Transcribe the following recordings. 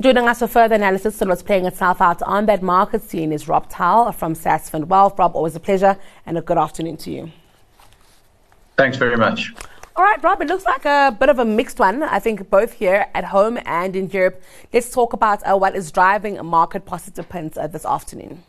Joining us for further analysis on what's playing itself out on that market scene is Rob Towell from Sasfin Wealth. Rob, always a pleasure and a good afternoon to you. Thanks very much. All right, Rob, it looks like a bit of a mixed one, I think, both here at home and in Europe. Let's talk about uh, what is driving market participants uh, this afternoon.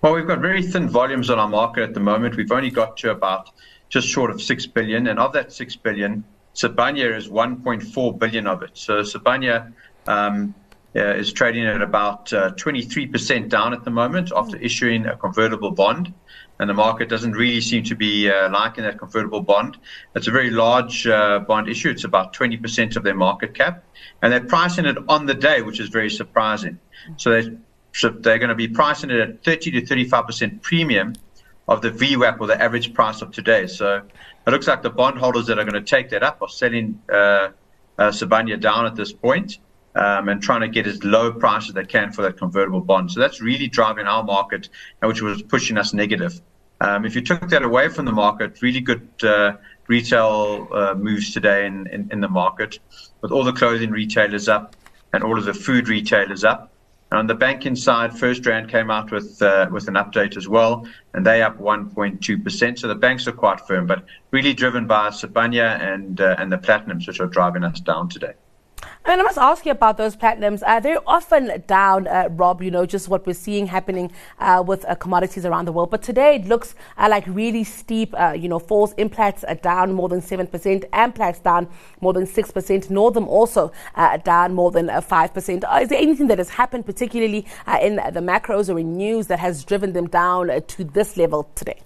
Well, we've got very thin volumes on our market at the moment. We've only got to about just short of 6 billion. And of that 6 billion, Sibanye is 1.4 billion of it. So Sibanye um, uh, is trading at about uh, 23% down at the moment after issuing a convertible bond. And the market doesn't really seem to be uh, liking that convertible bond. It's a very large uh, bond issue. It's about 20% of their market cap. And they're pricing it on the day, which is very surprising. So they're, so they're going to be pricing it at 30 to 35% premium of the VWAP or the average price of today. So it looks like the bondholders that are going to take that up are selling uh, uh, Sibanye down at this point um, and trying to get as low price as they can for that convertible bond. So that's really driving our market, uh, which was pushing us negative. Um, if you took that away from the market, really good uh, retail uh, moves today in, in, in, the market, with all the clothing retailers up and all of the food retailers up. And on the banking side, FirstRand came out with uh, with an update as well, and they up 1.2%. So the banks are quite firm, but really driven by Sibanye and uh, and the platinums, which are driving us down today. And I must ask you about those platinums. Uh, they're often down, uh, Rob, you know, just what we're seeing happening uh, with uh, commodities around the world. But today it looks uh, like really steep, uh, you know, falls. Implats are down more than 7%, Amplats down more than 6%, Northam also down more than 5%. is there anything that has happened, particularly in the macros or in news, that has driven them down to this level today?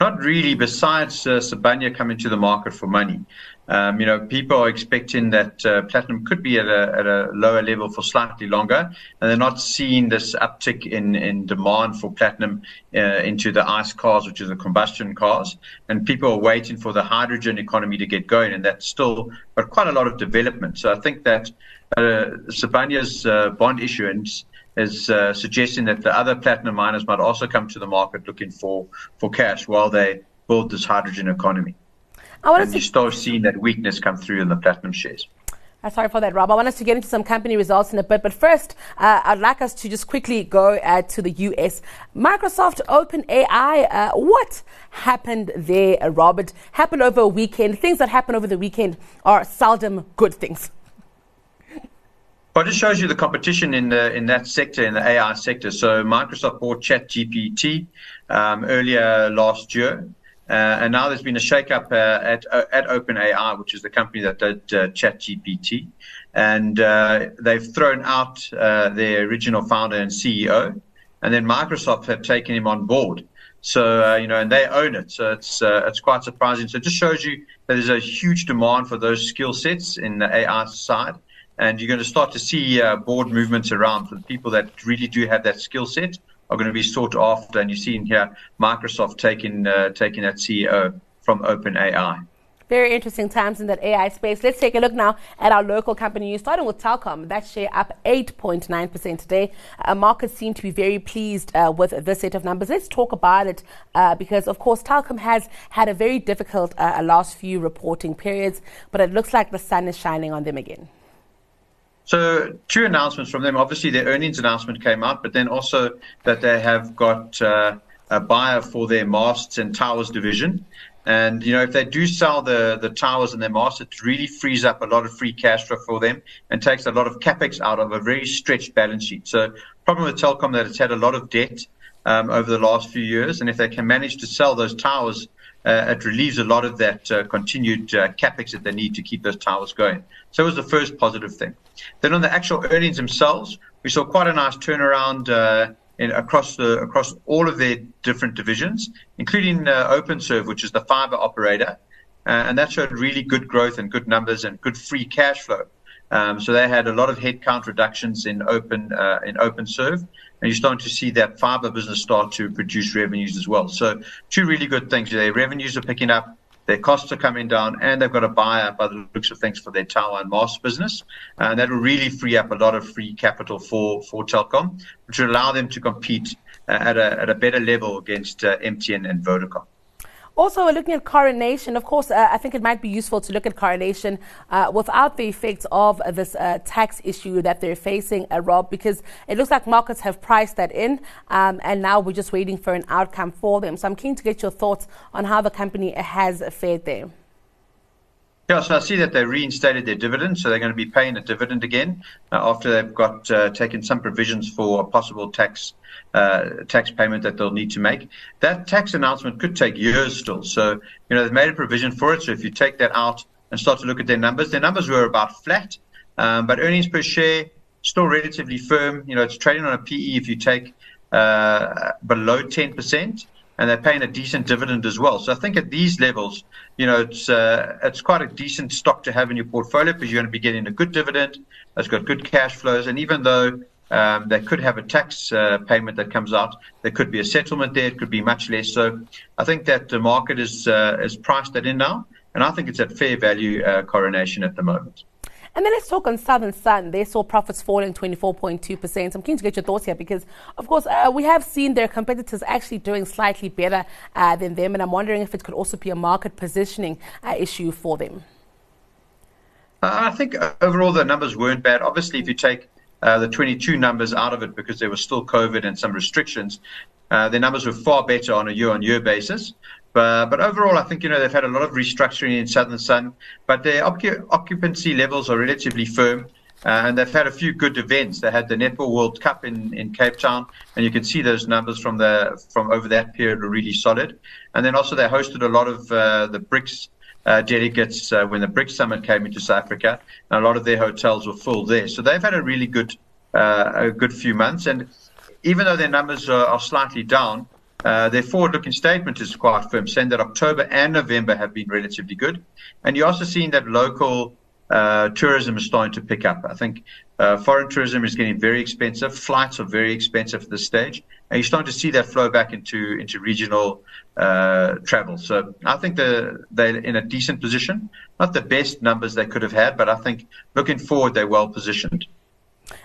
Not really, besides uh, Sibanye coming to the market for money. Um, you know, people are expecting that uh, platinum could be at a, at a lower level for slightly longer, and they're not seeing this uptick in, in demand for platinum uh, into the ICE cars, which is the combustion cars. And people are waiting for the hydrogen economy to get going, and that's still got quite a lot of development. So I think that uh, Sibanye's uh, bond issuance is uh, suggesting that the other platinum miners might also come to the market looking for, for cash while they build this hydrogen economy. I want and to you start seeing that weakness come through in the platinum shares. Uh, sorry for that, Rob. I want us to get into some company results in a bit. But first, uh, I'd like us to just quickly go uh, to the US. Microsoft OpenAI, uh, what happened there, Robert? Happened over a weekend. Things that happen over the weekend are seldom good things. Well, it just shows you the competition in the in that sector, in the AI sector. So Microsoft bought ChatGPT um, earlier last year, and now there's been a shakeup uh, at uh, at OpenAI, which is the company that did uh, ChatGPT, and uh, they've thrown out uh, their original founder and CEO, and then Microsoft have taken him on board. So you know, and they own it. So it's it's quite surprising. So it just shows you that there's a huge demand for those skill sets in the AI side and you're going to start to see uh, board movements around for the people that really do have that skill set are going to be sought after. And you're seeing here Microsoft taking uh, taking that CEO from OpenAI. Very interesting times in that AI space. Let's take a look now at our local company starting with Telkom. That share up 8.9% today. Uh, markets seem to be very pleased uh, with this set of numbers. Let's talk about it uh, because, of course, Telkom has had a very difficult uh, last few reporting periods, but it looks like the sun is shining on them again. So two announcements from them. Obviously, their earnings announcement came out, but then also that they have got uh, a buyer for their masts and towers division. And you know, if they do sell the the towers and their masts, it really frees up a lot of free cash flow for them and takes a lot of capex out of a very stretched balance sheet. So, problem with Telkom that it's had a lot of debt um, over the last few years, and if they can manage to sell those towers it relieves a lot of that uh, continued uh, capex that they need to keep those towers going. So it was the first positive thing. Then on the actual earnings themselves, we saw quite a nice turnaround uh, in, across the across all of their different divisions, including uh, OpenServe, which is the fiber operator, uh, and that showed really good growth and good numbers and good free cash flow. Um, so they had a lot of headcount reductions in open uh, in OpenServe, and you're starting to see that fiber business start to produce revenues as well. So two really good things. Their revenues are picking up, their costs are coming down, and they've got a buyer by the looks of things for their tower and mast business, and that will really free up a lot of free capital for for Telkom, which will allow them to compete uh, at a at a better level against uh, MTN and Vodacom. Also, looking at coronation. Of course, uh, I think it might be useful to look at coronation uh, without the effects of this uh, tax issue that they're facing, uh, Rob, because it looks like markets have priced that in, um, and now we're just waiting for an outcome for them. So I'm keen to get your thoughts on how the company has fared there. Yeah, so I see that they reinstated their dividend, so they're going to be paying a dividend again uh, after they've got uh, taken some provisions for a possible tax uh, tax payment that they'll need to make. That tax announcement could take years still. So you know they've made a provision for it. So if you take that out and start to look at their numbers, their numbers were about flat, um, but earnings per share still relatively firm. You know it's trading on a PE if you take uh, below ten percent and they're paying a decent dividend as well. So I think at these levels, you know, it's uh, it's quite a decent stock to have in your portfolio because you're going to be getting a good dividend. It's got good cash flows, and even though um, they could have a tax uh, payment that comes out, there could be a settlement there. It could be much less. So I think that the market is uh, is priced that in now, and I think it's at fair value uh, coronation at the moment. And then let's talk on Southern Sun. They saw profits falling 24.2%. I'm keen to get your thoughts here because, of course, uh, we have seen their competitors actually doing slightly better uh, than them. And I'm wondering if it could also be a market positioning uh, issue for them. Uh, I think uh, overall the numbers weren't bad. Obviously, if you take uh, the 22 numbers out of it because there was still COVID and some restrictions, uh, their numbers were far better on a year-on-year basis. But, but overall, I think you know they've had a lot of restructuring in Southern Sun, but their occupancy levels are relatively firm. Uh, and they've had a few good events. They had the Netball World Cup in, in Cape Town, and you can see those numbers from the from over that period were really solid. And then also they hosted a lot of uh, the BRICS uh, delegates uh, when the BRICS summit came into South Africa, and a lot of their hotels were full there. So they've had a really good uh, a good few months. And even though their numbers are, are slightly down, uh, their forward-looking statement is quite firm, saying that October and November have been relatively good. And you're also seeing that local uh, tourism is starting to pick up. I think uh, foreign tourism is getting very expensive. Flights are very expensive at this stage, and you're starting to see that flow back into into regional uh, travel. So I think they're, they're in a decent position. Not the best numbers they could have had, but I think looking forward, they're well positioned.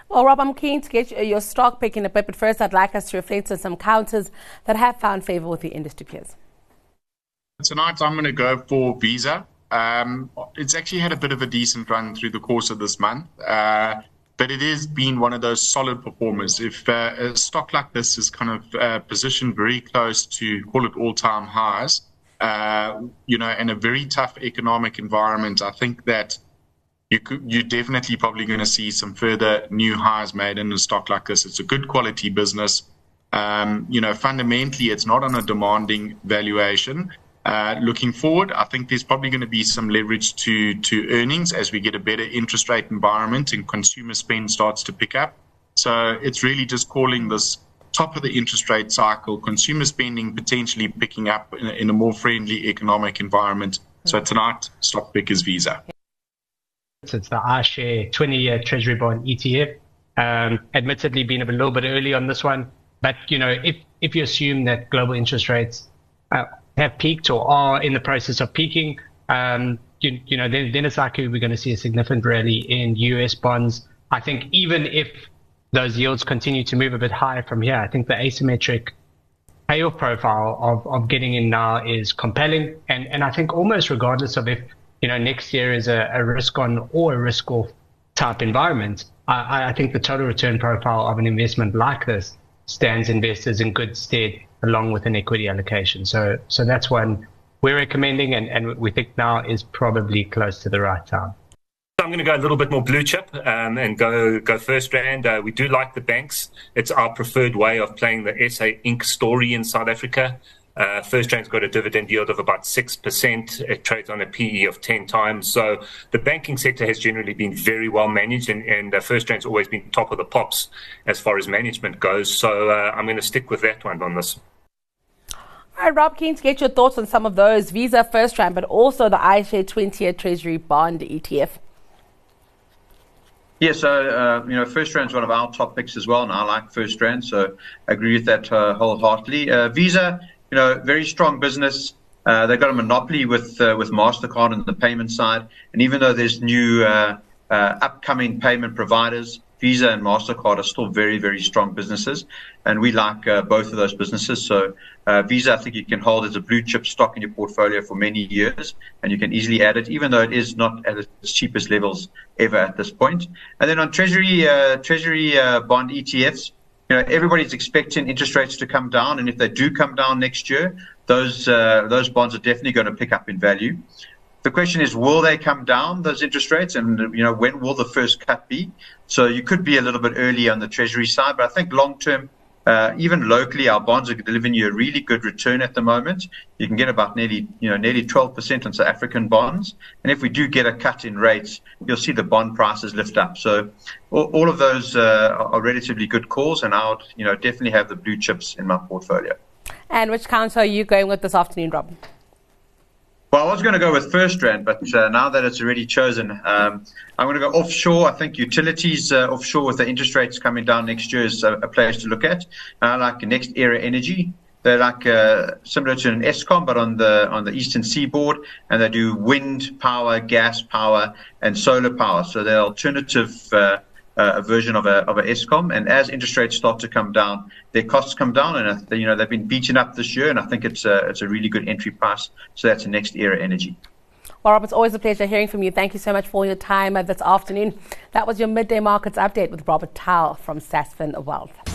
Well, Rob, I'm keen to get your stock picking a bit, but first I'd like us to reflect on some counters that have found favor with the industry peers. Tonight I'm going to go for Visa. Um, it's actually had a bit of a decent run through the course of this month, uh, but it has been one of those solid performers. If uh, a stock like this is kind of uh, positioned very close to call it all-time highs, uh, you know, in a very tough economic environment, I think that you you're definitely probably going to see some further new highs made in a stock like this. It's a good quality business. Um, you know, fundamentally, it's not on a demanding valuation. Uh, looking forward, I think there's probably going to be some leverage to to earnings as we get a better interest rate environment and consumer spend starts to pick up. So it's really just calling this top of the interest rate cycle, consumer spending potentially picking up in a, in a more friendly economic environment. So tonight, stock pick is Visa. It's the iShare 20-year Treasury bond ETF. Um, admittedly, been a little bit early on this one, but you know, if if you assume that global interest rates uh, have peaked or are in the process of peaking, um, you, you know, then, then it's likely we're going to see a significant rally in US bonds. I think even if those yields continue to move a bit higher from here, I think the asymmetric payoff profile of, of getting in now is compelling. And, and I think almost regardless of if you know, next year is a, a risk on or a risk off type environment, I, I think the total return profile of an investment like this stands investors in good stead along with an equity allocation. So, so that's one we're recommending, and, and we think now is probably close to the right time. I'm going to go a little bit more blue chip um, and go go FirstRand. Uh, we do like the banks. It's our preferred way of playing the SA Inc. story in South Africa. Uh, FirstRand's got a dividend yield of about 6%. It trades on a PE of 10 times. So the banking sector has generally been very well managed, and, and uh, FirstRand's always been top of the pops as far as management goes. So uh, I'm going to stick with that one on this. All right, Rob, keen to get your thoughts on some of those Visa FirstRand, but also the iShare 20 year Treasury bond ETF. Yeah, so uh, you know, FirstRand is one of our top picks as well, and I like FirstRand, so I agree with that uh, wholeheartedly. Uh, Visa you know, very strong business. Uh, they've got a monopoly with uh, with Mastercard on the payment side, and even though there's new uh, uh upcoming payment providers, Visa and Mastercard are still very, very strong businesses, and we like uh, both of those businesses. So uh, Visa, I think you can hold as a blue chip stock in your portfolio for many years, and you can easily add it, even though it is not at its cheapest levels ever at this point. And then on Treasury Treasury bond ETFs, you know everybody's expecting interest rates to come down, and if they do come down next year, those uh, those bonds are definitely going to pick up in value. The question is, will they come down those interest rates, and you know when will the first cut be? So you could be a little bit early on the Treasury side, but I think long term. Uh, even locally, our bonds are delivering you a really good return at the moment. You can get about nearly, you know, nearly 12% on South African bonds. And if we do get a cut in rates, you'll see the bond prices lift up. So all, all of those uh, are relatively good calls, and I would, you know, definitely have the blue chips in my portfolio. And which counter are you going with this afternoon, Rob? Well, I was going to go with first FirstRand, but uh, now that it's already chosen, um, I'm going to go offshore. I think utilities uh, offshore with the interest rates coming down next year is a, a place to look at. I like NextEra Energy. They're like uh, similar to an Eskom, but on the on the eastern seaboard, and they do wind power, gas power, and solar power. So they're alternative uh, a version of a of a Eskom. And as interest rates start to come down, their costs come down, and uh, you know they've been beaten up this year. And I think it's a it's a really good entry price. So that's the NextEra Energy. Well, Rob, it's always a pleasure hearing from you. Thank you so much for your time this afternoon. That was your midday markets update with Robert Towell from Sasfin Wealth.